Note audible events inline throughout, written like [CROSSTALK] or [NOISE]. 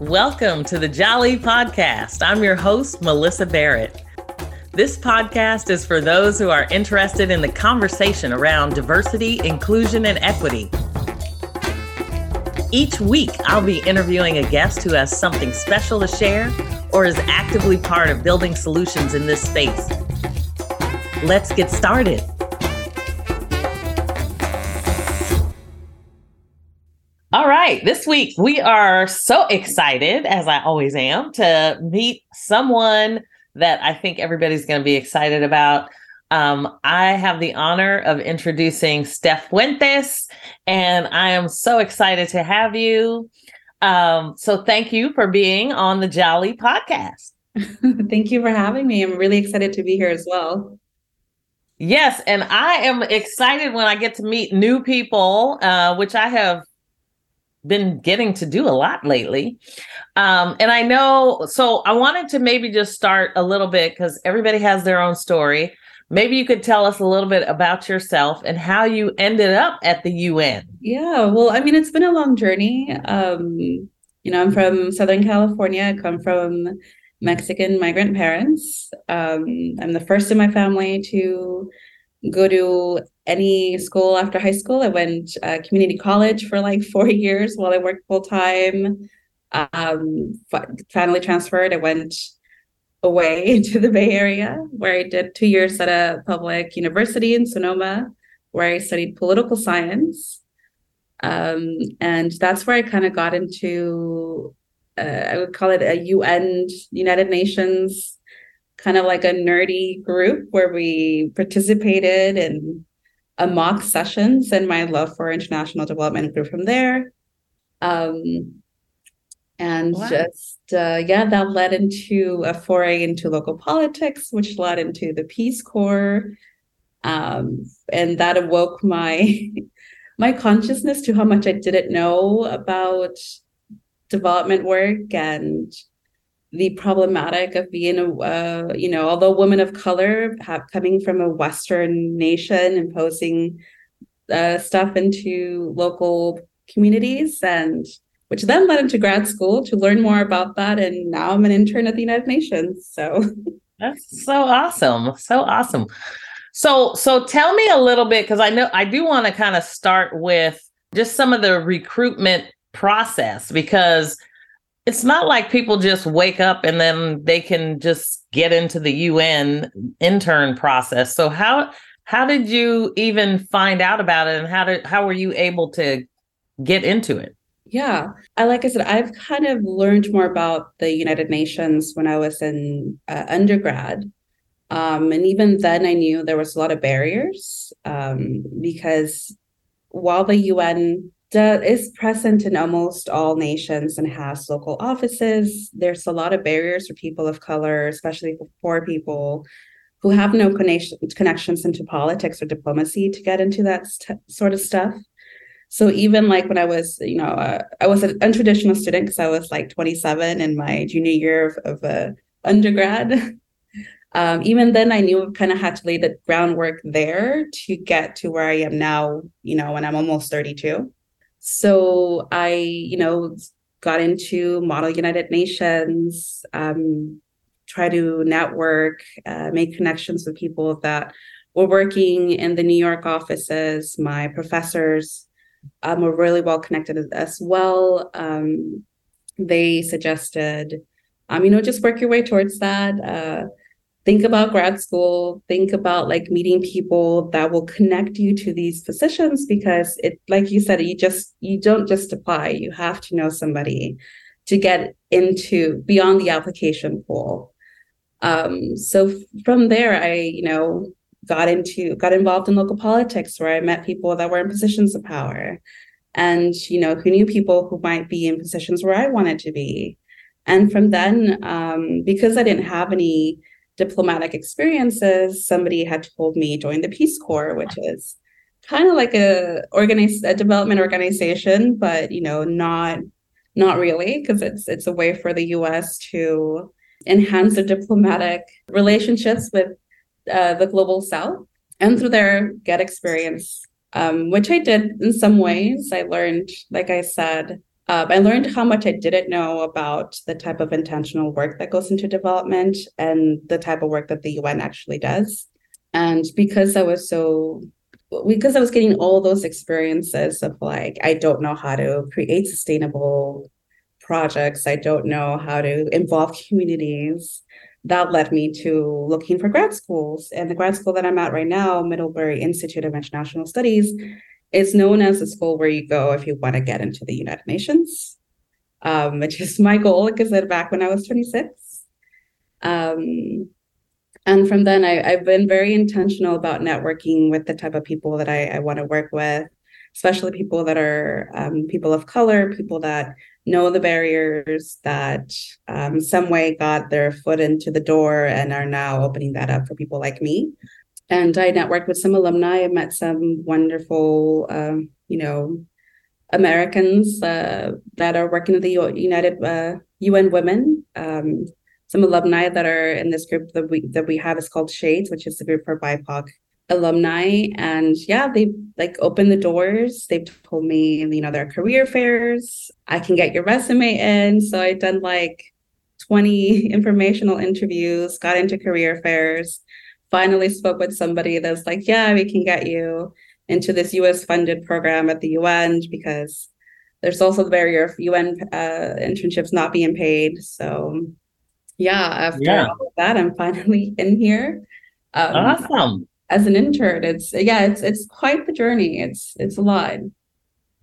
Welcome to the Jolly Podcast. I'm your host, Melissa Barrett. This podcast is for those who are interested in the conversation around diversity, inclusion, and equity. Each week, I'll be interviewing a guest who has something special to share or is actively part of building solutions in this space. Let's get started. Right. This week, we are so excited, as I always am, to meet someone that I think everybody's going to be excited about. Um, I have the honor of introducing Steph Fuentes, and I am so excited to have you. Um, so, thank you for being on the Jolly podcast. [LAUGHS] thank you for having me. I'm really excited to be here as well. Yes, and I am excited when I get to meet new people, uh, which I have been getting to do a lot lately. Um, and I know, so I wanted to maybe just start a little bit because everybody has their own story. Maybe you could tell us a little bit about yourself and how you ended up at the UN. Yeah, well, I mean, it's been a long journey. Um, you know, I'm from Southern California. I come from Mexican migrant parents. Um, I'm the first in my family to go to any school after high school. I went uh, community college for like four [LAUGHS] years while I worked full time. Um, finally transferred. I went away [LAUGHS] to the Bay Area where I did two years at a public university in Sonoma, where I studied political science. Um, and that's where I kind of got into, uh, I would call it a UN, United Nations kind of like a nerdy group where we participated in a mock sessions and my love for international development grew from there. Um, and wow. just uh, yeah, that led into a foray into local politics, which led into the Peace Corps, um, and that awoke my [LAUGHS] my consciousness to how much I didn't know about development work and the problematic of being a uh, you know although women of color have coming from a western nation imposing uh, stuff into local communities and which then led into grad school to learn more about that. And now i'm an intern at the united nations so. That's so awesome. So awesome. So so tell me a little bit because i know i do want to kind of start with just some of the recruitment process because it's not like people just wake up and then they can just get into the UN intern process. So how how did you even find out about it and how did how were you able to get into it? Yeah. I like I said I've kind of learned more about the United Nations when I was in uh, undergrad. Um, and even then I knew there was a lot of barriers um, because while the UN is present in almost all nations and has local offices. There's a lot of barriers for people of color, especially for poor people who have no connection, connections into politics or diplomacy to get into that st- sort of stuff. So even like when I was, you know, uh, I was an untraditional student because I was like 27 in my junior year of, of uh, undergrad. [LAUGHS] Um, even then, I knew kind of had to lay the groundwork there to get to where I am now, you know, when I'm almost 32. So I, you know, got into Model United Nations, um, try to network, uh, make connections with people that were working in the New York offices. My professors um, were really well connected as well. Um, they suggested, um, you know, just work your way towards that. Uh, think about grad school. Think about like meeting people that will connect you to these positions because it, like you said, you just you don't just apply. You have to know somebody to get into beyond the application pool. Um, so from there, I, you know, got into got involved in local politics where I met people that were in positions of power and you know who knew people who might be in positions where I wanted to be. And from then, um, because I didn't have any diplomatic experiences, somebody had told me join the Peace Corps, which is kind of like a a development organization, but you know, not not really, because it's it's a way for the US to enhance their diplomatic relationships with uh, the global south and through there get experience um, which i did in some ways. I learned like i said uh, i learned how much i didn't know about the type of intentional work that goes into development and the type of work that the un actually does and because i was so because i was getting all those experiences of like i don't know how to create sustainable projects i don't know how to involve communities that led me to looking for grad schools. And the grad school that I'm at right now, Middlebury Institute of International Studies, is known as a school where you go if you want to get into the United Nations, um, which is my goal because back when I was 26. Um, and from then, I, have been very intentional about networking with the type of people that I, I want to work with, especially people that are um, people of color, people that know the barriers that um, some way got their foot into the door and are now opening that up for people like me. And I networked with some alumni. I met some wonderful, um, you know, Americans uh, that are working with the United uh, UN Women. Um, some alumni that are in this group that we that we have is called Shades, which is the group for BIPOC alumni. And yeah they like opened the doors. They've told me you know there are career fairs. I can get your resume in. So i've done like 20 [LAUGHS] informational interviews got into career fairs finally spoke with somebody that's like yeah we can get you into this us funded program at the un because there's also the barrier of un uh, internships not being paid. So yeah after yeah. all of that i'm finally [LAUGHS] in here um, awesome. as an intern. It's yeah it's it's quite the journey. It's it's a lot.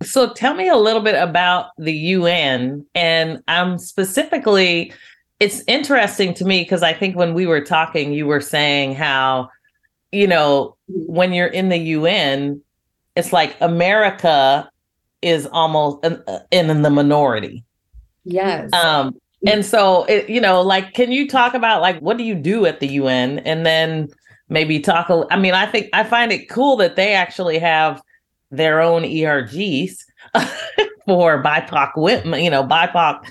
So tell me a little bit about the UN and I'm specifically it's interesting to me because I think when we were talking you were saying how you know when you're in the UN it's like America is almost in, in the minority. Yes. Um and so it, you know like can you talk about like what do you do at the UN and then maybe talk a, I mean, I think I find it cool that they actually have their own ERGs [LAUGHS] for BIPOC women, you know, BIPOC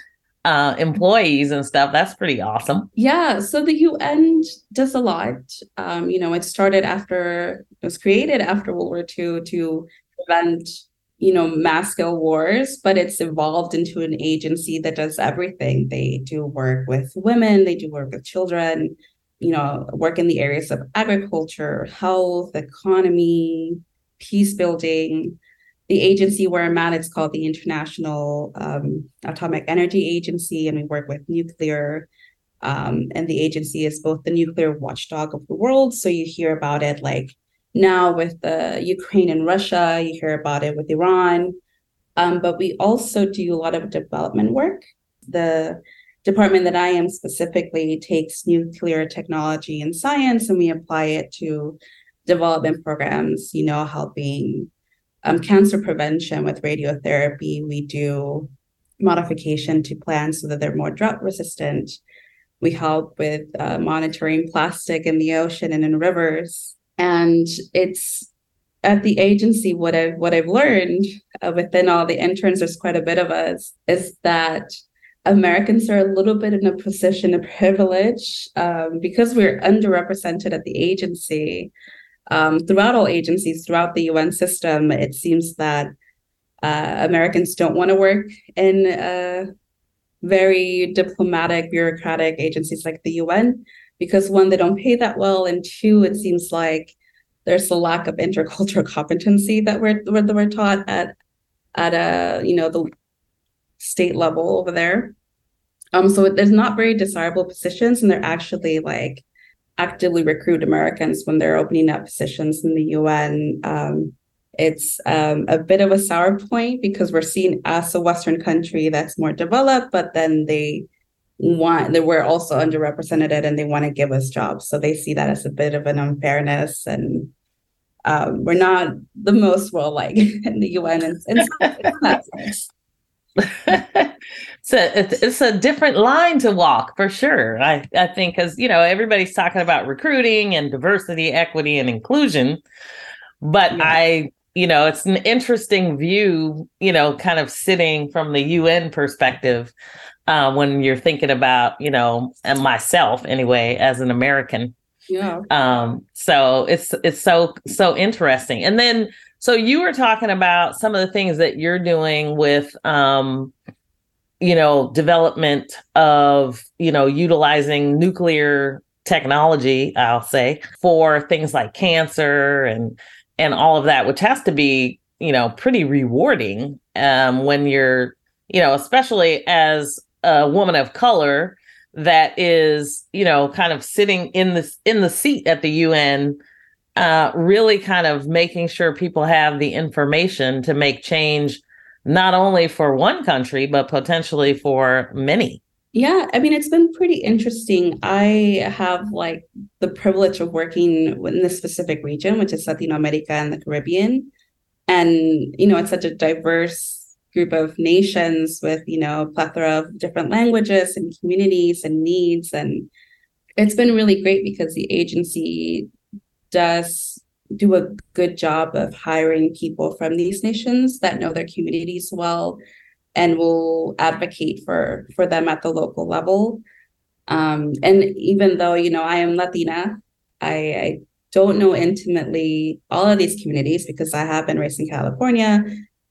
uh, employees and stuff. That's pretty awesome. Yeah. So the UN does a lot. Um, you know, it started after it was created after World War II to prevent, you know, mass scale wars, but it's evolved into an agency that does everything. They do work with women, they do work with children, you know, work in the areas of agriculture, health, economy, peace building. The agency where I'm at, it's called the International um, Atomic Energy Agency, and we work with nuclear. Um, and the agency is both the nuclear watchdog of the world. So you hear about it like now with the Ukraine and Russia, you hear about it with Iran. Um, but we also do a lot of development work. The department that I am specifically takes nuclear technology and science and we apply it to development programs, you know, helping um, cancer prevention with radiotherapy. We do modification to plants so that they're more drought resistant. We help with uh, monitoring plastic in the ocean and in rivers. And it's at the agency what I've what I've learned uh, within all the interns. There's quite a bit of us. Is that Americans are a little bit in a position of privilege um, because we're underrepresented at the agency. Um, throughout all agencies, throughout the UN system, it seems that uh, Americans don't want to work in uh, very diplomatic, bureaucratic agencies like the UN because one, they don't pay that well, and two, it seems like there's a lack of intercultural [LAUGHS] competency that we're that we're taught at at a you know the state level over there. Um, so there's not very desirable positions, and they're actually like actively recruit Americans when they're opening up positions in the UN. Um, it's um, a bit of a sour point because we're seen as a Western country that's more developed, but then they want that we're also underrepresented and they want to give us jobs. So they see that as a bit of an unfairness and um, we're not the most well liked [LAUGHS] in the UN and it's, [LAUGHS] it's a it's a different line to walk for sure. I I think because you know everybody's talking about recruiting and diversity, equity, and inclusion, but yeah. I you know it's an interesting view. You know, kind of sitting from the UN perspective uh, when you're thinking about you know and myself anyway as an American. Yeah. Um. So it's it's so so interesting, and then so you were talking about some of the things that you're doing with um you know development of you know utilizing nuclear technology i'll say for things like cancer and and all of that which has to be you know pretty rewarding um when you're you know especially as a woman of color that is you know kind of sitting in the in the seat at the UN uh, really kind of making sure people have the information to make change not only for one country but potentially for many. Yeah i mean it's been pretty interesting. I have like the privilege of working in this specific region which is latino america and the caribbean. And you know it's such a diverse group of nations with you know a plethora of different languages and communities and needs. And it's been really great because the agency does do a good job of hiring people from these nations that know their communities well and will advocate for for them at the local level. Um, and even though you know i am latina I, I don't know intimately all of these communities because i have been raised in california.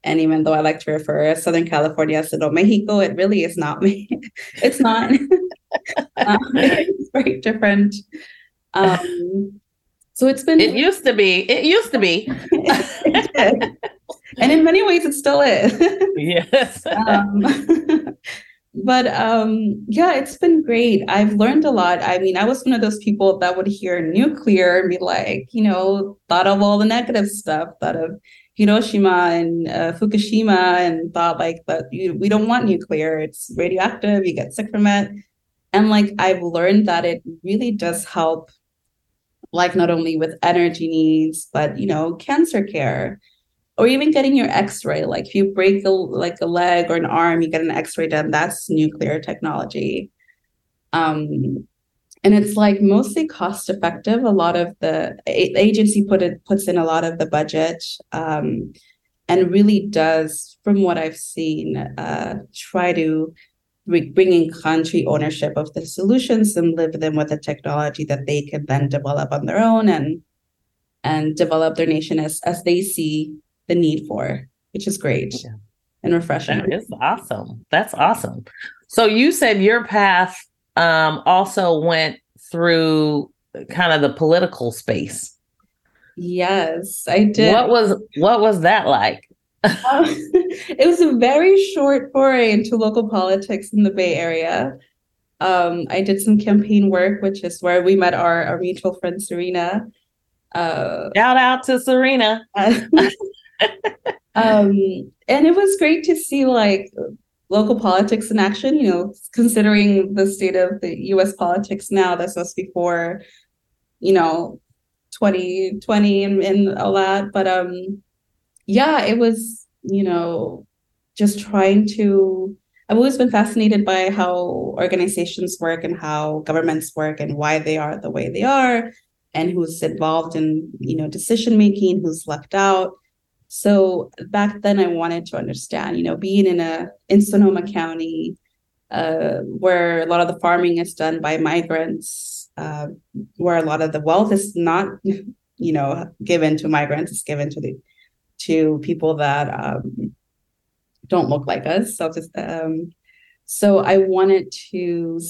And even though i like to refer to southern california as Nuevo mexico it really is not me. [LAUGHS] It's not. Um, [LAUGHS] [LAUGHS] it's very different. Um, so it's been. It used to be. It used to be. [LAUGHS] and in many ways, it still is. yes. [LAUGHS] um, but um, yeah, it's been great. I've learned a lot. I mean, I was one of those people that would hear nuclear and be like, you know, thought of all the negative stuff, thought of Hiroshima and uh, Fukushima, and thought like that we don't want nuclear. It's radioactive. You get sick from it. And like I've learned that it really does help like not only with energy needs, but you know, cancer care, or even getting your X-ray. Like if you break a, like a leg or an arm, you get an X-ray done. That's nuclear technology. Um, and it's like mostly cost effective. A lot of the agency put it puts in a lot of the budget, um, and really does, from what I've seen, uh, try to bringing country ownership of the solutions and live them with the technology that they can then develop on their own and and develop their nation as as they see the need for, which is great yeah. and refreshing. That is awesome. That's awesome. So you said your path um, also went through kind of the political space. Yes, I did. What was what was that like? Um, [LAUGHS] it was a very short foray into local politics in the Bay Area. Um, I did some campaign work, which is where we met our, our mutual friend Serena. Uh, Shout out to Serena. [LAUGHS] um, and it was great to see like local politics in action. You know, considering the state of the U.S. politics now, this was before, you know, 2020 and, and all that. But um, yeah, it was, you know, just trying to. I've always been fascinated by how organizations work and how governments work and why they are the way they are and who's involved in, you know, decision making, who's left out. So back then I wanted to understand, you know, being in a in Sonoma County, uh, where a lot of the farming is done by migrants, uh, where a lot of the wealth is not, [LAUGHS] you know, given to migrants, it's given to the to people that um, don't look like us. So just um, so I wanted to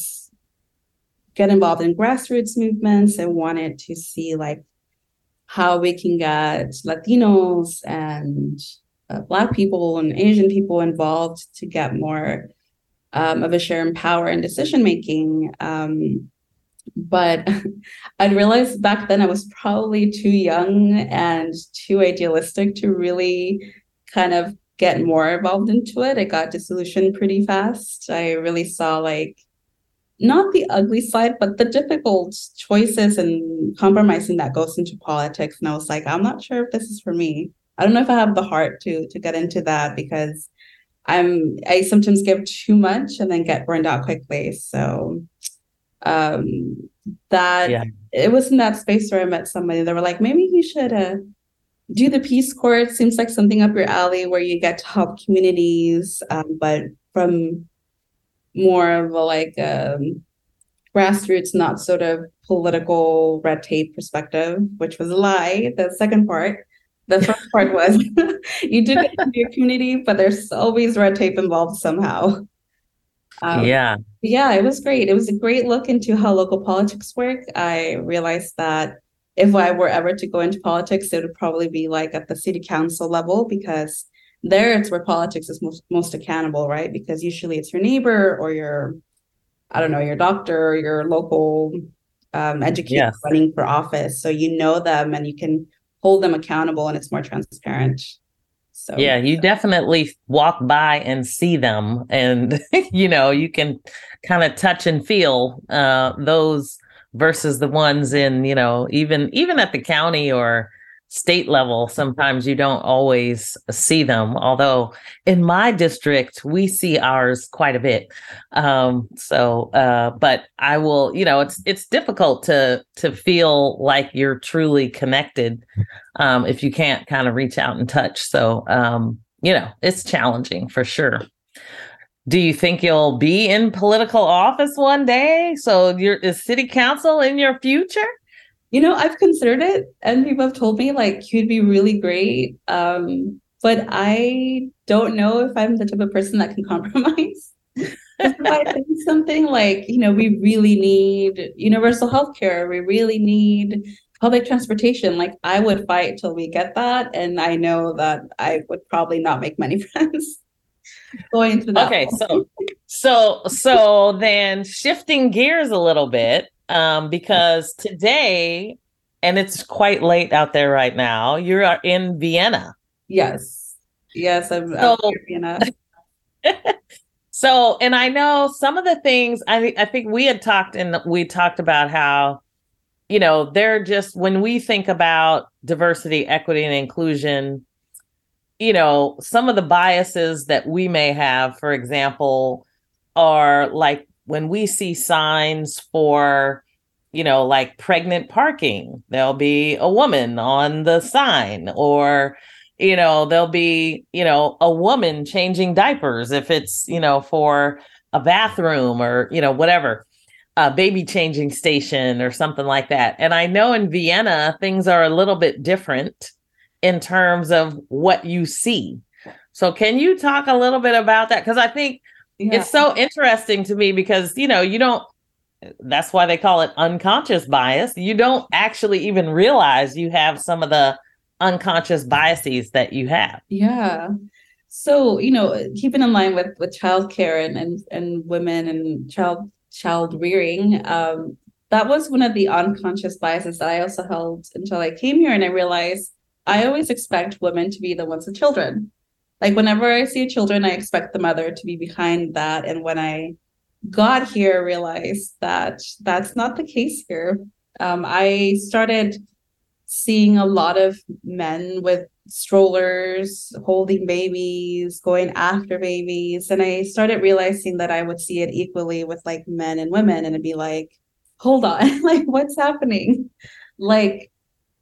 get involved in grassroots movements. I wanted to see like how we can get Latinos and uh, Black people and Asian people involved to get more um, of a share in power and decision making. Um, but [LAUGHS] I realized back then I was probably too young and too idealistic to really kind of get more involved into it. It got disillusioned pretty fast. I really saw like not the ugly side, but the difficult choices and compromising that goes into politics. And I was like, I'm not sure if this is for me. I don't know if I have the heart to to get into that because I'm I sometimes give too much and then get burned out quickly. So um that yeah. it was in that space where I met somebody. They were like, maybe you should uh, do the Peace Corps. It seems like something up your alley where you get to help communities, um, but from more of a like um, grassroots, not sort of political red tape perspective, which was a lie. The second part. The first part was [LAUGHS] you do get into your community, but there's always red tape involved somehow. Um, yeah. Yeah, it was great. It was a great look into how local politics work. I realized that if I were ever to go into politics, it would probably be like at the city council level because there it's where politics is most, most accountable, right? Because usually it's your neighbor or your, I don't know, your doctor or your local um, educator yes. running for office. So you know them and you can hold them accountable and it's more transparent. So yeah, you definitely walk by and see them, and [LAUGHS] you know you can kind of touch and feel uh, those versus the ones in you know even even at the county or state level sometimes you don't always see them although in my district we see ours quite a bit. Um so uh but i will you know it's it's difficult to to feel like you're truly connected um if you can't kind of reach out and touch. So um you know it's challenging for sure. Do you think you'll be in political office one day? So you're is city council in your future you know, I've considered it, and people have told me like you'd be really great. Um, but I don't know if I'm the type of person that can [LAUGHS] compromise. if I [LAUGHS] think something like, you know, we really need universal health care, we really need public transportation, like I would fight till we get that. And I know that I would probably not make many [LAUGHS] friends going through that. Okay, so so so then shifting gears a little bit um, because today, and it's quite late out there right now, you're in Vienna. Yes. Yes, I'm, so, I'm Vienna. [LAUGHS] so, and I know some of the things I I think we had talked and we talked about how, you know, they're just when we think about diversity, equity, and inclusion, you know, some of the biases that we may have, for example, are like when we see signs for you know like pregnant parking there'll be a woman on the sign or you know there'll be you know a woman changing diapers if it's you know for a bathroom or you know whatever a baby changing station or something like that. And i know in vienna things are a little bit different in terms of what you see. So can you talk a little bit about that? Because i think yeah. it's so interesting to me because you know you don't that's why they call it unconscious bias. You don't actually even realize you have some of the unconscious biases that you have. Yeah. So you know keeping in line with with childcare and and, and women and child child rearing um that was one of the unconscious biases that i also held until i came here. And i realized i always expect women to be the ones with children like whenever I see children, I expect the mother to be behind that. And when I got here, I realized that that's not the case here. Um, I started seeing a lot of men with strollers, holding babies, going after babies. And I started realizing that I would see it equally with like men and women and it'd be like, hold on, [LAUGHS] like what's happening? Like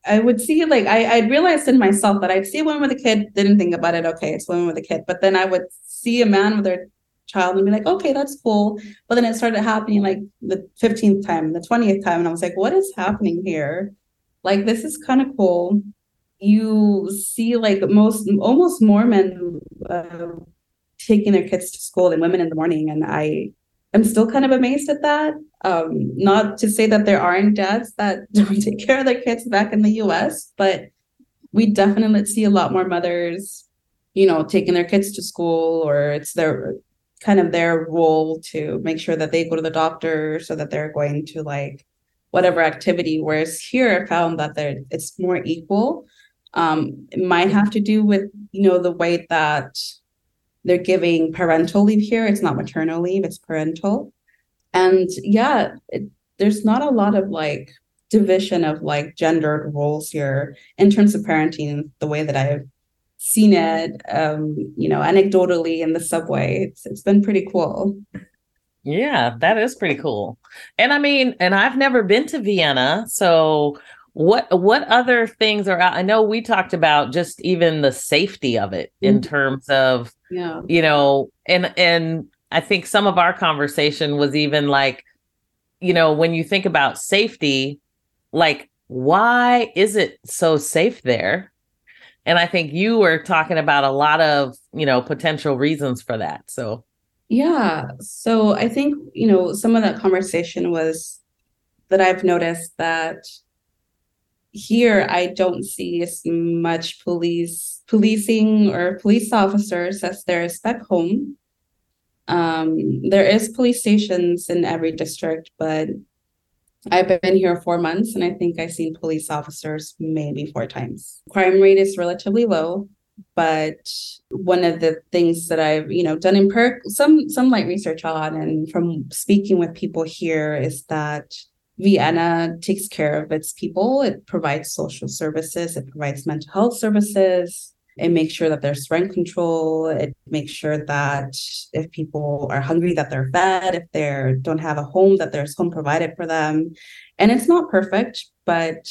I would see like I I realized in myself that I'd see a woman with a kid, didn't think about it. Okay, it's a woman with a kid, but then I would see a man with their child and be like, okay, that's cool. But then it started happening like the fifteenth time, the twentieth time, and I was like, what is happening here? Like this is kind of cool. You see like most almost more men uh, taking their kids to school than women in the morning, and I I'm still kind of amazed at that. Um, not to say that there aren't dads that [LAUGHS] don't take care of their kids back in the US, but we definitely see a lot more mothers, you know, taking their kids to school or it's their kind of their role to make sure that they go to the doctor so that they're going to like whatever activity. Whereas here I found that there it's more equal. Um, it might have to do with, you know, the way that they're giving parental leave here. It's not maternal leave, it's parental. And yeah, it, there's not a lot of like division of like gendered roles here in terms of parenting, the way that I've seen it, um, you know, anecdotally in the subway. It's it's been pretty cool. Yeah, that is pretty cool. And I mean, and I've never been to Vienna, so what what other things are out? I know we talked about just even the safety of it mm-hmm. in terms of yeah. you know, and and I think some of our conversation was even like, you know, when you think about safety, like why is it so safe there? And I think you were talking about a lot of, you know, potential reasons for that. So yeah. So I think, you know, some of that conversation was that I've noticed that here I don't see as much police policing or police officers as there is back home. Um, there is police stations in every district, but I've been here four months and I think I've seen police officers maybe four times. Crime rate is relatively low, but one of the things that I've, you know, done in perk some some light research on and from speaking with people here is that Vienna takes care of its people. It provides social services, it provides mental health services, it makes sure that there's rent control, it makes sure that if people are hungry that they're fed, if they don't have a home that there's home provided for them. And it's not perfect, but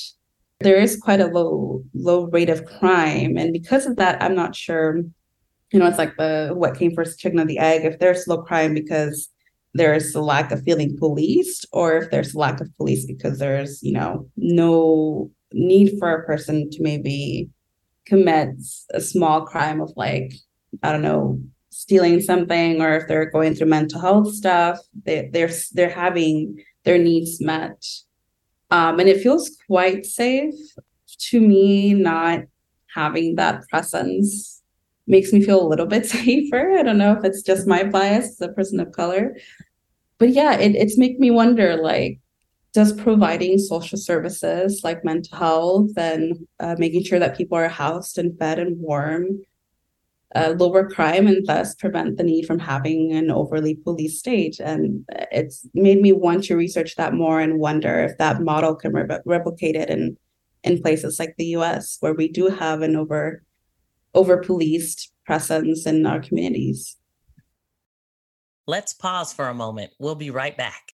there is quite a low low rate of crime. And because of that I'm not sure you know it's like the what came first chicken or the egg? If there's low crime because there's a lack of feeling policed or if there's a lack of police because there's you know no need for a person to maybe commit a small crime of like i don't know stealing something or if they're going through mental health stuff they, they're they're having their needs met. Um, and it feels quite safe to me not having that presence makes me feel a little bit [LAUGHS] safer. I don't know if it's just my bias as a person of color. But yeah, it, it's make me wonder like, does providing social services like mental health and uh, making sure that people are housed and fed and warm uh, lower crime and thus prevent the need from having an overly police state. And it's made me want to research that more and wonder if that model can re- replicated in in places like the U.S. where we do have an over over policed presence in our communities. Let's pause for a moment. We'll be right back.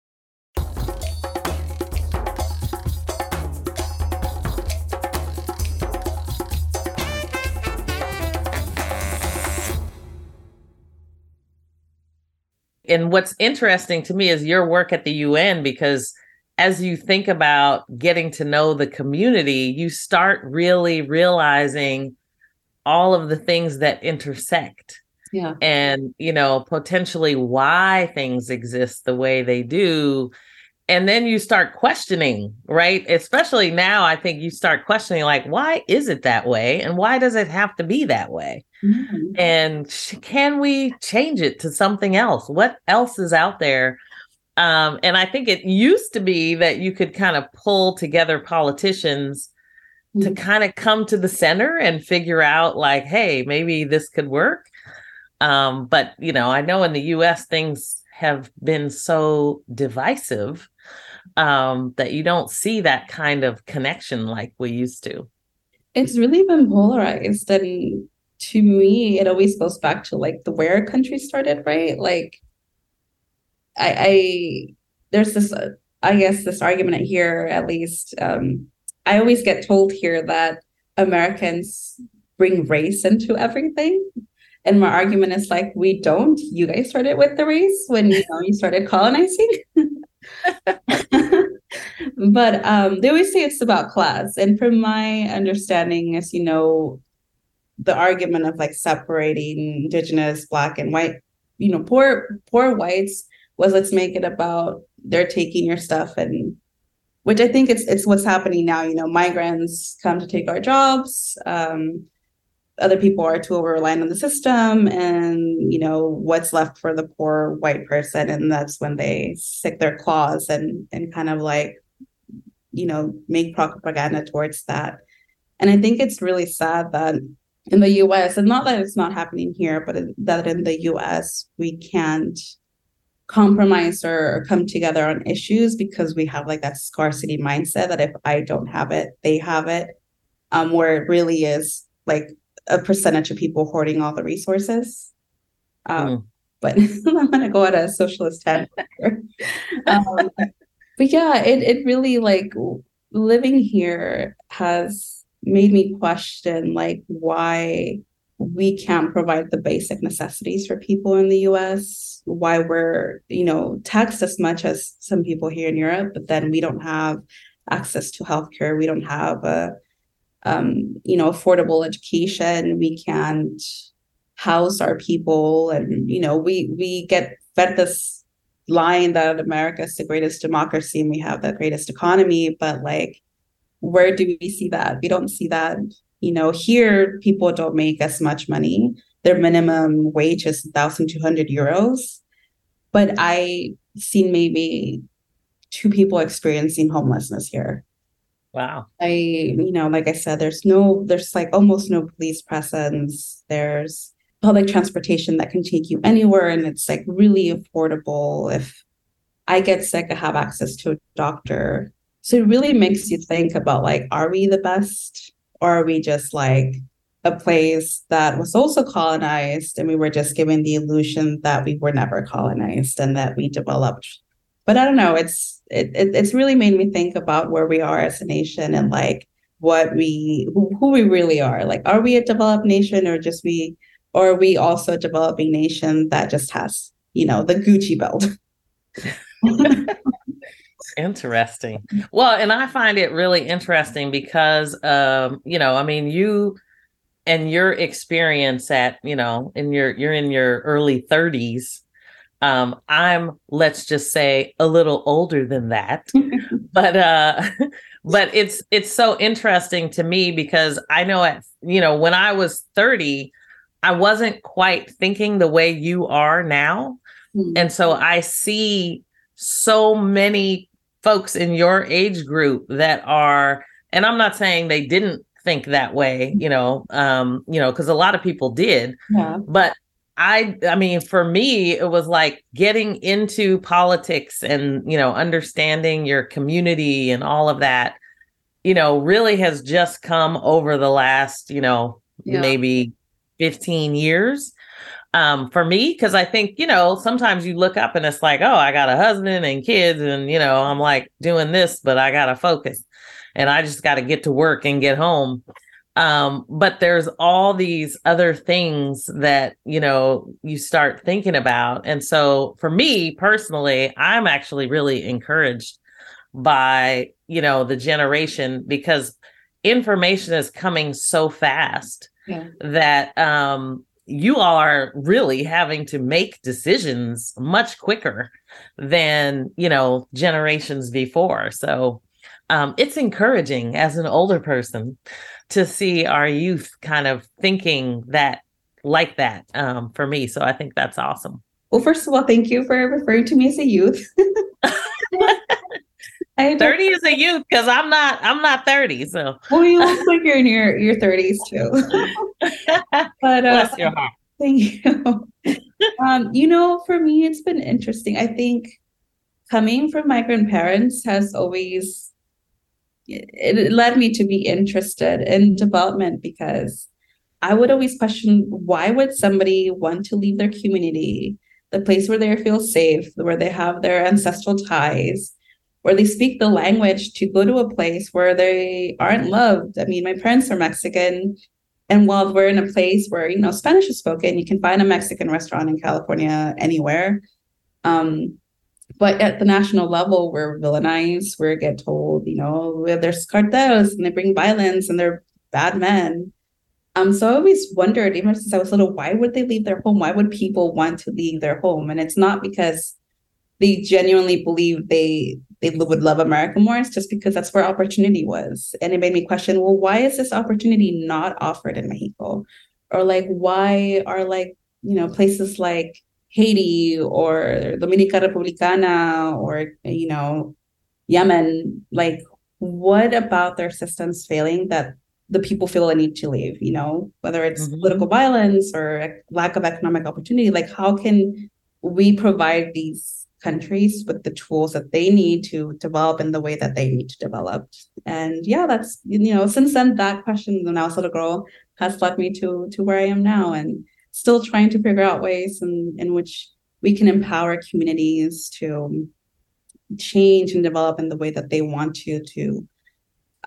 And what's interesting to me is your work at the UN because as you think about getting to know the community, you start really realizing all of the things that intersect. Yeah. And you know potentially why things exist the way they do. And then you start questioning right? Especially now i think you start questioning like why is it that way? And why does it have to be that way? Mm-hmm. and sh- can we change it to something else? What else is out there? Um, and i think it used to be that you could kind of pull together politicians to mm-hmm. kind of come to the center and figure out like hey maybe this could work. Um, but you know i know in the us things have been so divisive um, that you don't see that kind of connection like we used to. It's really been polarized and to me it always goes back to like the where country started right? Like i i there's this uh, i guess this argument here at least um I always get told here that Americans bring race into everything. And my argument is like, we don't. You guys started with the race when you know you started colonizing. [LAUGHS] but um, they always say it's about class. And from my understanding, as you know, the argument of like separating indigenous, black, and white, you know, poor poor whites was let's make it about they're taking your stuff and which I think it's it's what's happening now. You know, migrants come to take our jobs. Um, other people are too over reliant on the system, and you know what's left for the poor white person, and that's when they stick their claws and and kind of like, you know, make propaganda towards that. And I think it's really sad that in the U.S. and not that it's not happening here, but that in the U.S. we can't compromise or come together on issues because we have like that scarcity mindset that if I don't have it, they have it. Um, where it really is like a percentage of people hoarding all the resources. Um, mm. But [LAUGHS] I'm gonna go at a socialist [LAUGHS] head. um, but yeah, it it really like living here has made me question like why we can't provide the basic necessities for people in the US, why we're, you know, taxed as much as some people here in Europe, but then we don't have access to healthcare, we don't have a um, you know, affordable education, we can't house our people. And you know, we we get fed this line that America is the greatest democracy and we have the greatest economy, but like where do we see that? We don't see that you know, here people don't make as much money. Their minimum wage is 1,200 euros. But I seen maybe two people experiencing homelessness here. Wow. I, you know, like I said, there's no, there's like almost no police presence. There's public transportation that can take you anywhere and it's like really affordable. If I get sick, I have access to a doctor. So it really makes you think about like, are we the best or are we just like a place that was also colonized and we were just given the illusion that we were never colonized and that we developed? But i don't know it's it, it, it's really made me think about where we are as a nation and like what we who, who we really are. Like are we a developed nation or just we or are we also a developing nation that just has you know the gucci belt [LAUGHS] Interesting. Well, and I find it really interesting because, um, you know, I mean, you and your experience at, you know, in your you're in your early 30s. Um, I'm let's just say a little older than that, [LAUGHS] but uh, [LAUGHS] but it's it's so interesting to me because I know at you know when I was 30, I wasn't quite thinking the way you are now, mm-hmm. and so I see so many folks in your age group that are and i'm not saying they didn't think that way you know um you know because a lot of people did yeah. but i i mean for me it was like getting into politics and you know understanding your community and all of that you know really has just come over the last you know yeah. maybe 15 years um, for me because I think you know sometimes you look up and it's like, oh, I got a husband and kids, and you know I'm like doing this, but I gotta focus, and I just got to get to work and get home. Um, but there's all these other things that you know you start thinking about, and so for me personally, I'm actually really encouraged by you know the generation because information is coming so fast yeah. that um you all are really having to make decisions much quicker than you know generations before. So um, it's encouraging as an older person to see our youth kind of thinking that like that um, for me. So i think that's awesome. Well first of all thank you for referring to me as a youth [LAUGHS] 30 is a youth because I'm not I'm not 30. So well you look like you're in your your 30s too. [LAUGHS] but uh, Bless your heart. Thank you. um, you know, for me it's been interesting. I think coming from migrant parents has always it led me to be interested in development because I would always question why would somebody want to leave their community, the place where they feel safe, where they have their ancestral ties, where they speak the language to go to a place where they aren't loved. I mean, my parents are Mexican. And while we're in a place where, you know, Spanish is spoken, you can find a Mexican restaurant in California anywhere. Um, but at the national level, we're villainized. We get told, you know, there's cartels and they bring violence and they're bad men. Um, so I always wondered, even since I was little, why would they leave their home? Why would people want to leave their home? And it's not because they genuinely believe they they would love America more. It's just because that's where opportunity was. And it made me question, well, why is this opportunity not offered in Mexico? Or like why are like, you know, places like Haiti or Dominica Republicana or you know, Yemen, like what about their systems failing that the people feel a need to leave, you know, whether it's mm-hmm. political violence or lack of economic opportunity, like how can we provide these countries with the tools that they need to develop in the way that they need to develop? And yeah, that's you know, since then that question when I was a little girl has led me to to where I am now and still trying to figure out ways in, in which we can empower communities to change and develop in the way that they want to to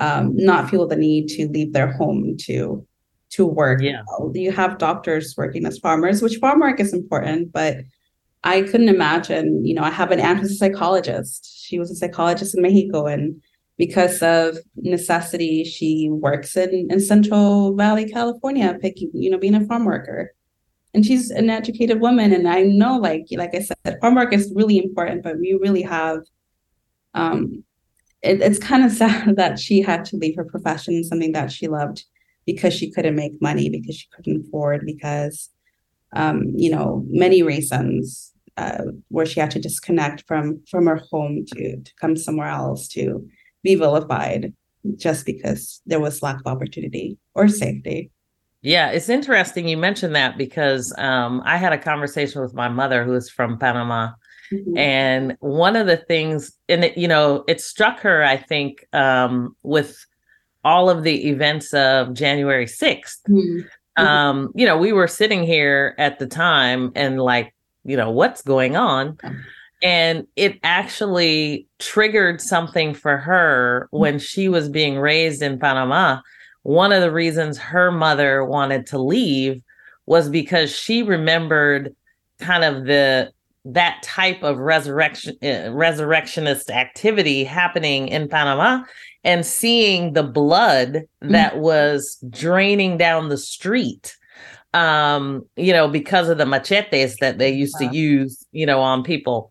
um, not feel the need to leave their home to to work. Yeah. You have doctors working as farmers, which farm work is important, but I couldn't imagine, you know, I have an aunt who's a psychologist. She was a psychologist in Mexico and because of necessity, she works in, in Central Valley, California, picking, you know, being a farm worker. And she's an educated woman. And I know, like, like I said, farm work is really important, but we really have um, it, it's kind of [LAUGHS] sad that she had to leave her profession, something that she loved, because she couldn't make money, because she couldn't afford, because um, you know many reasons uh, where she had to disconnect from from her home to to come somewhere else to be vilified just because there was lack of opportunity or safety. Yeah, it's interesting you mentioned that because um, I had a conversation with my mother who is from Panama Mm-hmm. And one of the things, and it, you know, it struck her, I think, um, with all of the events of January 6th. Mm-hmm. Um, you know, we were sitting here at the time and like, you know, what's going on? And it actually triggered something for her mm-hmm. when she was being raised in Panama. One of the reasons her mother wanted to leave was because she remembered kind of the that type of resurrection uh, resurrectionist activity happening in Panama and seeing the blood mm-hmm. that was draining down the street um you know because of the machetes that they used wow. to use you know on people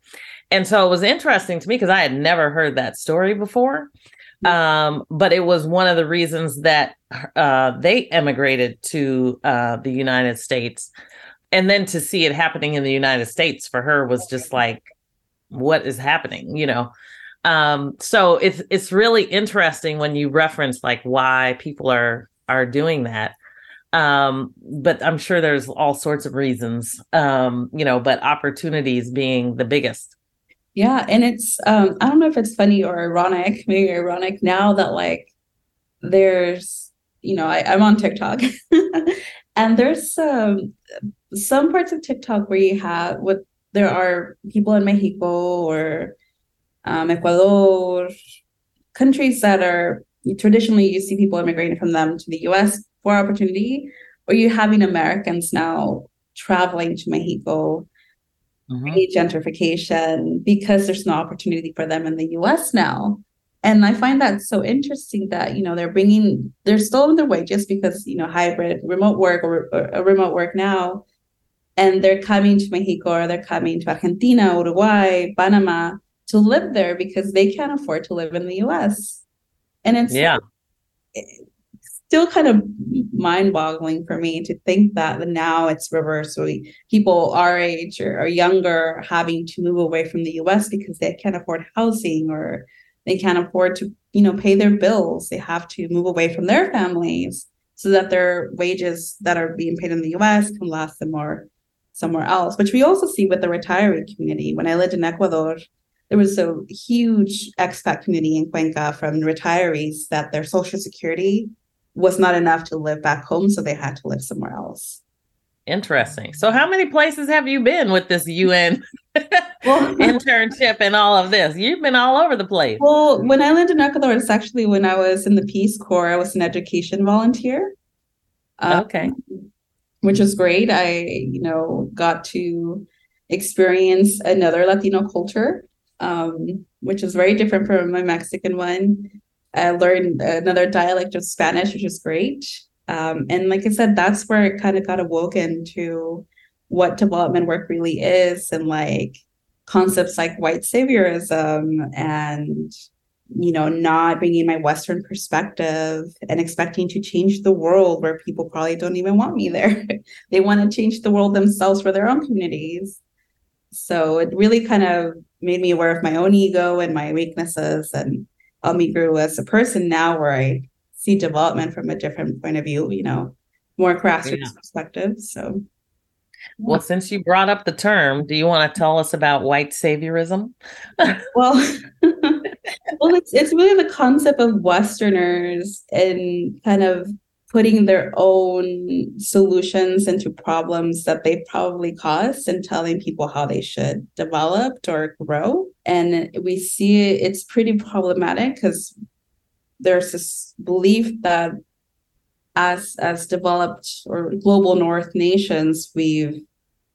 and so it was interesting to me because i had never heard that story before mm-hmm. um but it was one of the reasons that uh they emigrated to uh the united states and then to see it happening in the United States for her was just like, what is happening? You know. Um, so it's it's really interesting when you reference like why people are are doing that. Um, but I'm sure there's all sorts of reasons. Um, you know, but opportunities being the biggest. Yeah, and it's um, I don't know if it's funny or ironic, maybe ironic now that like there's you know I, I'm on TikTok [LAUGHS] and there's um some parts of TikTok where you have what there are people in Mexico or um, Ecuador, countries that are traditionally you see people immigrating from them to the US for opportunity, or you having Americans now traveling to Mexico, mm-hmm. gentrification, because there's no opportunity for them in the US now. And I find that so interesting that, you know, they're bringing, they're still in their wages because, you know, hybrid remote work or, or remote work now and they're coming to Mexico or they're coming to Argentina, Uruguay, Panama to live there because they can't afford to live in the US. And it's yeah. still kind of mind-boggling for me to think that now it's reversed. So people our age or, or younger having to move away from the US because they can't afford housing or they can't afford to, you know, pay their bills. They have to move away from their families so that their wages that are being paid in the US can last them more somewhere else, which we also see with the retiree community. When I lived in Ecuador, there was a huge expat community in Cuenca from retirees that their social security was not enough to live back home, so they had to live somewhere else. Interesting. So, how many places have you been with this UN well, [LAUGHS] internship and all of this? You've been all over the place. Well, when I lived in Ecuador, it's actually when I was in the Peace Corps. I was an education volunteer. Um, okay which was great. I, you know, got to experience another Latino culture, um, which is very different from my Mexican one. I learned another dialect of Spanish, which was great. Um, and like I said, that's where it kind of got awoken to what development work really is and like concepts like white saviorism and you know not bringing my western perspective and expecting to change the world where people probably don't even want me there. [LAUGHS] They want to change the world themselves for their own communities. So it really kind of made me aware of my own ego and my weaknesses and helped me grow as a person now where i see development from a different point of view you know more grassroots yeah. perspective so well, since you brought up the term, do you want to tell us about white saviorism? [LAUGHS] well, [LAUGHS] well, it's it's really the concept of Westerners and kind of putting their own solutions into problems that they probably caused and telling people how they should develop or grow. And we see it's pretty problematic because there's this belief that as as developed or global north nations we've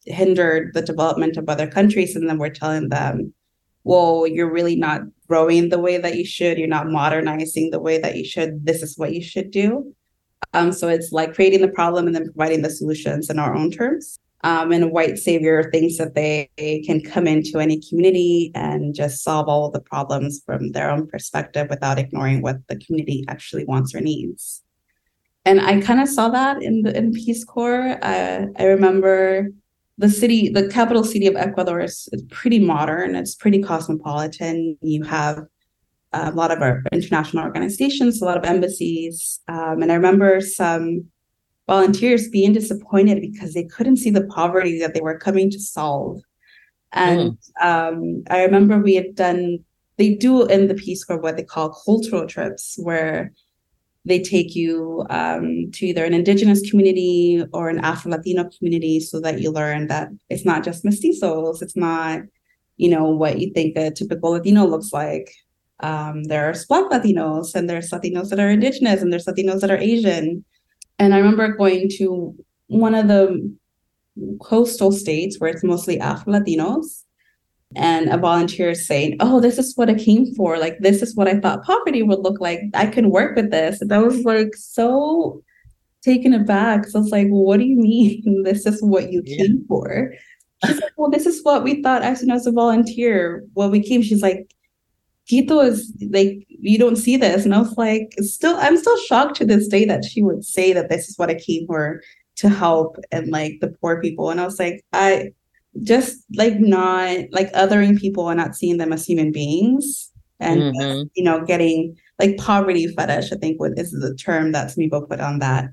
hindered the development of other countries. And then we're telling them well you're really not growing the way that you should. You're not modernizing the way that you should. This is what you should do. Um, so it's like creating the problem and then providing the solutions in our own terms um, and a white savior thinks that they, can come into any community and just solve all the problems from their own perspective without ignoring what the community actually wants or needs and I kind of saw that in the in Peace Corps. Uh, I remember the city, the capital city of Ecuador is, is pretty modern. It's pretty cosmopolitan. You have a lot of our international organizations, a lot of embassies, um, and I remember some volunteers being disappointed because they couldn't see the poverty that they were coming to solve. And mm. um, I remember we had done. They do in the Peace Corps what they call cultural trips, where they take you um, to either an indigenous community or an Afro Latino community so that you learn that it's not just mestizos, it's not, you know, what you think a typical Latino looks like. Um, there's Black Latinos and there's Latinos that are indigenous and there's Latinos that are Asian. And I remember going to one of the coastal states where it's mostly Afro Latinos and a volunteer saying, "Oh, this is what I came for. Like this is what I thought poverty would look like. I can work with this." And I was like so taken aback. So I was like, well, "What do you mean? [LAUGHS] this is what you yeah. came for?" She's like, "Well, this is what we thought as soon as a volunteer. What we came." She's like, "Quito is like you don't see this," and I was like, "Still, I'm still shocked to this day that she would say that this is what I came for." to help and like the poor people and i was like i just like not like othering people and not seeing them as human beings and mm-hmm. you know getting like poverty fetish i think what is the term that some people put on that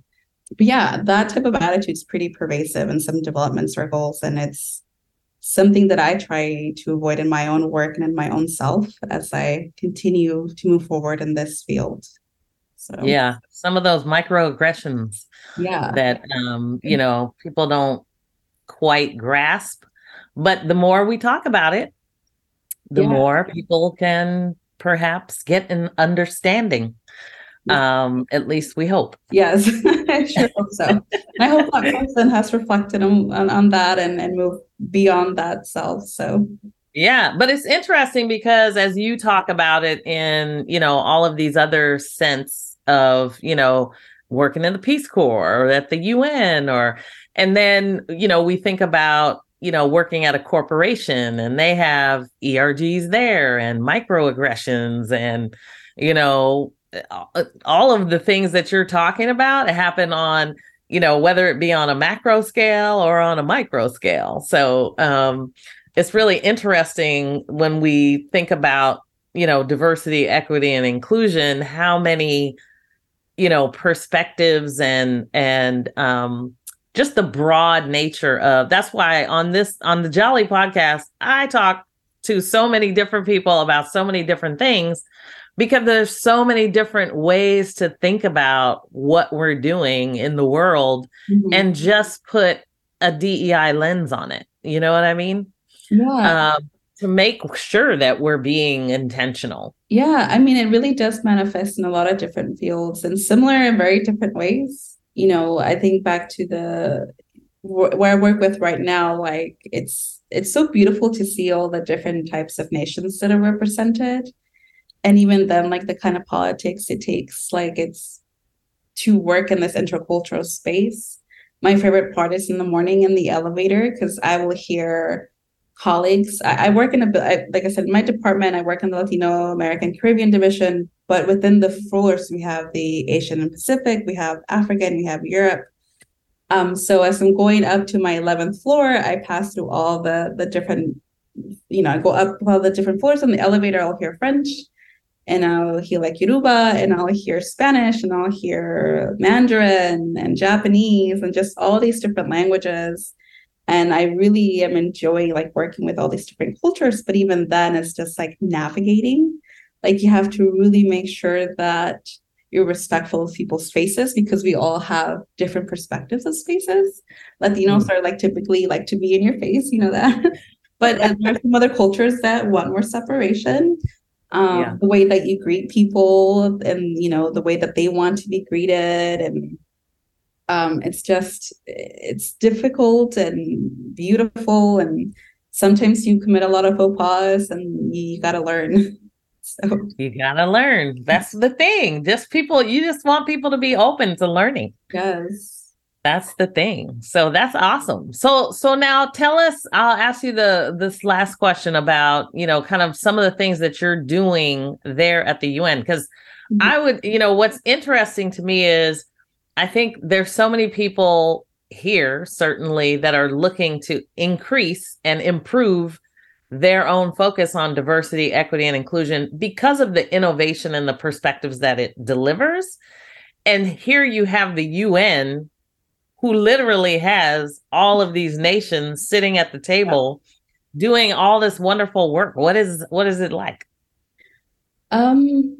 but yeah that type of attitude is pretty pervasive in some development circles and it's something that i try to avoid in my own work and in my own self as i continue to move forward in this field so yeah some of those microaggressions yeah that um you know people don't quite grasp but the more we talk about it, the yeah. more people can perhaps get an understanding. Um, at least we hope. Yes, [LAUGHS] I sure hope so. I hope that [LAUGHS] person has reflected on, on, on that and, and moved beyond that self. So yeah, but it's interesting because as you talk about it in, you know, all of these other sense of, you know, working in the Peace Corps or at the UN or and then, you know, we think about you know, working at a corporation and they have ERGs there and microaggressions and, you know, all of the things that you're talking about happen on, you know, whether it be on a macro scale or on a micro scale. So um, it's really interesting when we think about, you know, diversity, equity, and inclusion, how many, you know, perspectives and, and, um, just the broad nature of that's why on this on the Jolly podcast, I talk to so many different people about so many different things because there's so many different ways to think about what we're doing in the world mm-hmm. and just put a DEI lens on it. You know what I mean? Yeah. Uh, to make sure that we're being intentional. Yeah, I mean, it really does manifest in a lot of different fields and similar in very different ways you know, I think back to the where I work with right now, like it's it's so beautiful to see all the different types of nations that are represented. And even then, like the kind of politics it takes, like it's to work in this intercultural space. My favorite part is in the morning in the elevator because I will hear colleagues. I, I work in a, I, like I said, in my department, I work in the Latino American Caribbean division, but within the floors, we have the Asian and Pacific, we have African, we have Europe. Um, so as I'm going up to my 11th floor, I pass through all the the different, you know, I go up all the different floors on the elevator. I'll hear French, and I'll hear like Yoruba, and I'll hear Spanish, and I'll hear Mandarin and Japanese, and just all these different languages. And I really am enjoying like working with all these different cultures. But even then, it's just like navigating. Like you have to really make sure that you're respectful of people's faces because we all have different perspectives of spaces. Latinos mm. are like typically like to be in your face, you know that. [LAUGHS] but there's some other cultures that want more separation. Um, yeah. the way that you greet people and you know the way that they want to be greeted and um, it's just it's difficult and beautiful and sometimes you commit a lot of faux pas and you, you got to learn. [LAUGHS] So. You got to learn. That's the thing. Just people you just want people to be open to learning. Yes that's the thing so that's awesome so so now tell us i'll ask you the this last question about you know kind of some of the things that you're doing there at the un because mm-hmm. i would you know what's interesting to me is I think there's so many people here, certainly, that are looking to increase and improve their own focus on diversity, equity, and inclusion because of the innovation and the perspectives that it delivers. And here you have the UN, who literally has all of these nations sitting at the table doing all this wonderful work. What is what is it like? Um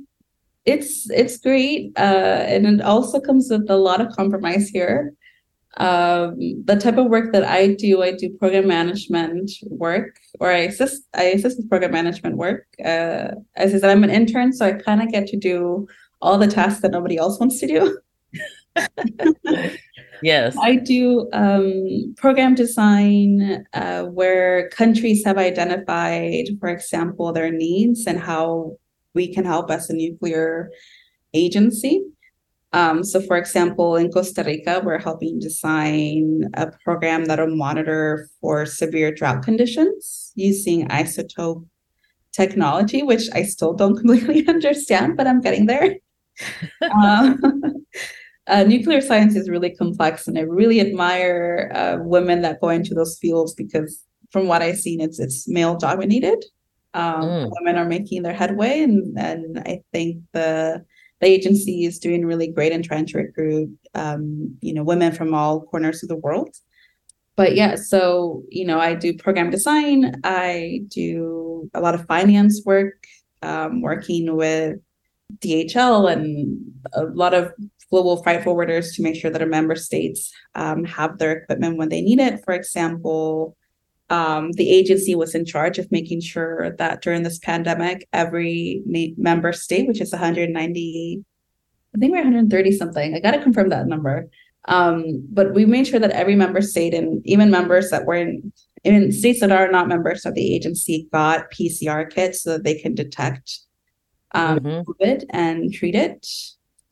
it's it's great, uh, and it also comes with a lot of compromise here. Um, the type of work that I do, I do program management work, or I assist I assist with program management work. Uh, as I said, I'm an intern, so I kind of get to do all the tasks that nobody else wants to do. [LAUGHS] yes i do um, program design uh, where countries have identified for example their needs and how we can help as a nuclear agency. Um, so, for example, in Costa Rica, we're helping design a program that will monitor for severe drought conditions using isotope technology, which I still don't [LAUGHS] completely understand, but I'm getting there. [LAUGHS] um, uh, nuclear science is really complex, and I really admire uh, women that go into those fields because, from what I've seen, it's it's male dominated. Um, mm. women are making their headway and and i think the the agency is doing really great in trying to recruit um, you know women from all corners of the world. But yeah so you know i do program design. I do a lot of finance work um, working with dhl and a lot of global freight forwarders to make sure that our member states um, have their equipment when they need it for example um, the agency was in charge of making sure that during this pandemic, every member state, which is 190, I think we're 130 something. I got to confirm that number. Um, but we made sure that every member state and even members that were in, in states that are not members of the agency got PCR kits so that they can detect um, mm-hmm. COVID and treat it.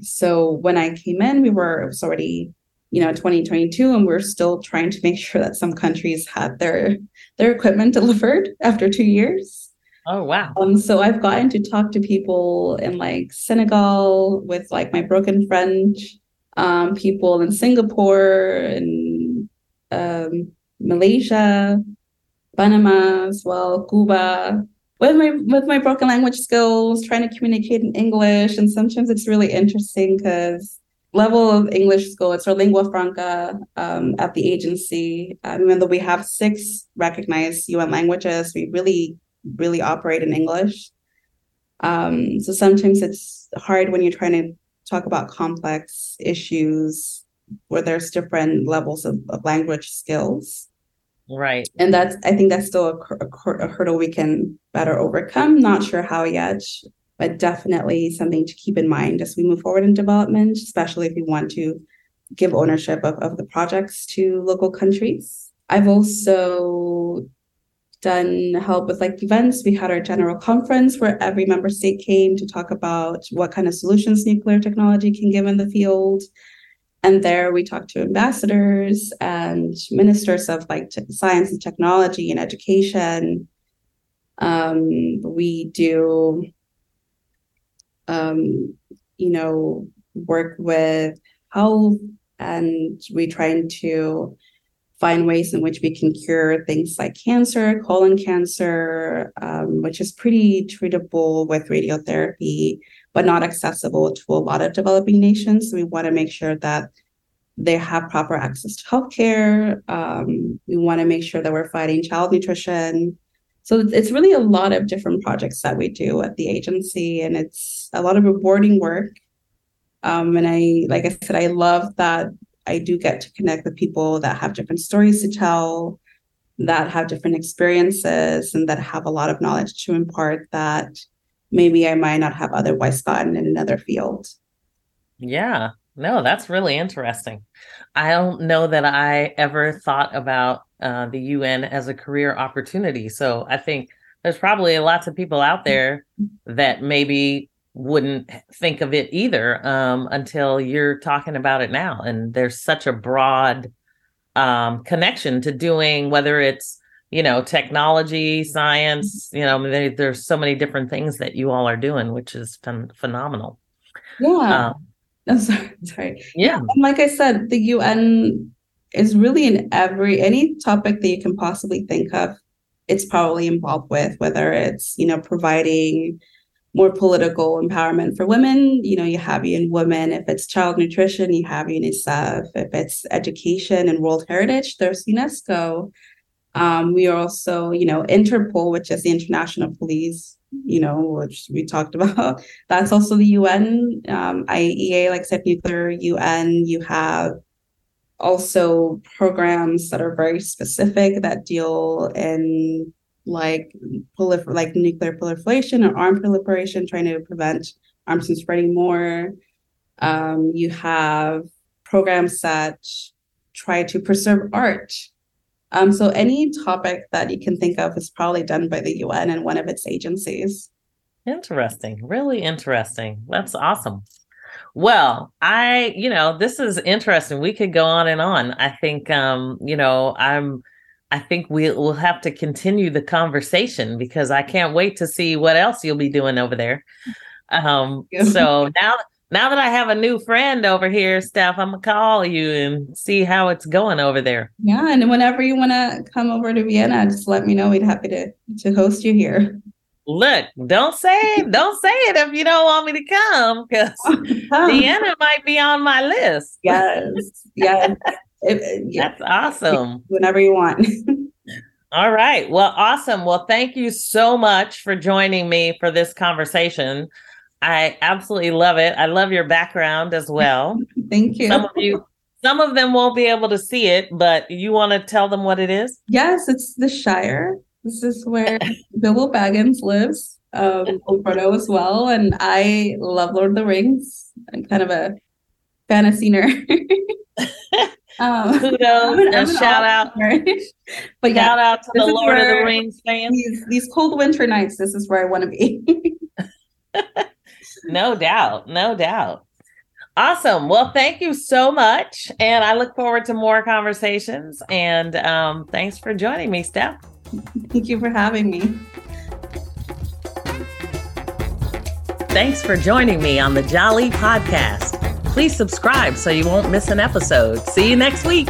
So when I came in, we were it was already you know 2022 and we're still trying to make [LAUGHS] sure that some countries had their their equipment [LAUGHS] delivered after two years. Oh wow. Um so i've gotten to talk to people in like senegal with like my broken french um people in singapore and um malaysia panama as well cuba with my with my broken language skills trying to communicate in english and sometimes it's really interesting because level of English school. It's our lingua franca um, at the agency. Um, even though we have six recognized UN languages, we really, really operate in English. Um, so sometimes it's hard when you're trying to talk about complex issues where there's different levels of, of language skills. Right. And that's, I think that's still a, a, a hurdle we can better overcome. Not sure how yet but definitely something to keep in mind as we move forward in development, especially if we want to give ownership of, of the projects to local countries. I've also done help with like events. We had our general conference where every member state came to talk about what kind of solutions nuclear technology can give in the field. And there we talk to ambassadors and ministers of like t- science and technology and education. Um, we do, um, you know, work with health and we trying to find ways in which we can cure things like cancer, colon cancer, um, which is pretty treatable with radiotherapy but not accessible to a lot of developing nations. So we want to make sure that they have proper access to healthcare. Um, we want to make sure that we're fighting child nutrition. So it's really a lot of different projects that we do at the agency, and it's a lot of rewarding work. Um, and I, like I said, I love that I do get to connect with people that have different stories to tell, that have different experiences, and that have a lot of knowledge to impart that maybe I might not have otherwise gotten in another field. Yeah, no, that's really interesting. I don't know that I ever thought about uh, the UN as a career opportunity. So I think there's probably lots of people out there that maybe wouldn't think of it either um, until you're talking about it now. And there's such a broad um, connection to doing whether it's you know technology science you know they, there's so many different things that you all are doing which is phen- phenomenal. Yeah. Um, [LAUGHS] oh, sorry, sorry. Yeah. And like i said the un is really in every any topic that you can possibly think of it's probably involved with whether it's you know providing more political empowerment for women you know you have UN Women if it's child nutrition you have unicef if it's education and world heritage there's unesco um, we are also, you know, Interpol, which is the international police, you know, which we talked [LAUGHS] about. That's also the UN, um, IAEA, like I said, nuclear UN. You have also programs that are very specific that deal in like prolifer- like nuclear proliferation or arm proliferation, trying to prevent arms from spreading more. Um, you have programs that try to preserve art um, so any topic that you can think of is probably done by the UN and one of its agencies. Interesting. Really interesting. That's awesome. Well, I, you know, this is interesting. We could go on and on. I think um, you know, I'm I think we will have to continue the conversation because I can't wait to see what else you'll be doing over there. Um, [LAUGHS] so now now that I have a new friend over here, Steph, I'm gonna call you and see how it's going over there. Yeah, and whenever you want to come over to Vienna, just let me know. We'd happy to to host you here. Look, don't say don't say it if you don't want me to come, because [LAUGHS] Vienna might be on my list. Yes, yes, [LAUGHS] it, yeah. that's awesome. Whenever you want. [LAUGHS] All right. Well, awesome. Well, thank you so much for joining me for this conversation. I absolutely love it. I love your background as well. [LAUGHS] Thank you. Some of you some of them won't be able to see it, but you want to tell them what it is? Yes, it's the Shire. This is where [LAUGHS] Bilbo Baggins lives, um, Frodo as well. And I love Lord of the Rings. I'm kind of a fantasy nerd. [LAUGHS] um, Kudos and and shout out. but yeah, shout out to the Lord of the Rings fans. These, these cold winter nights, this is where I want to be no doubt. No doubt. Awesome. Well, thank you so much. And I look forward to more conversations. And um, thanks for joining me, Steph. Thank you for having me. Thanks for joining me on the Jolly Podcast. Please subscribe so you won't miss an episode. See you next week.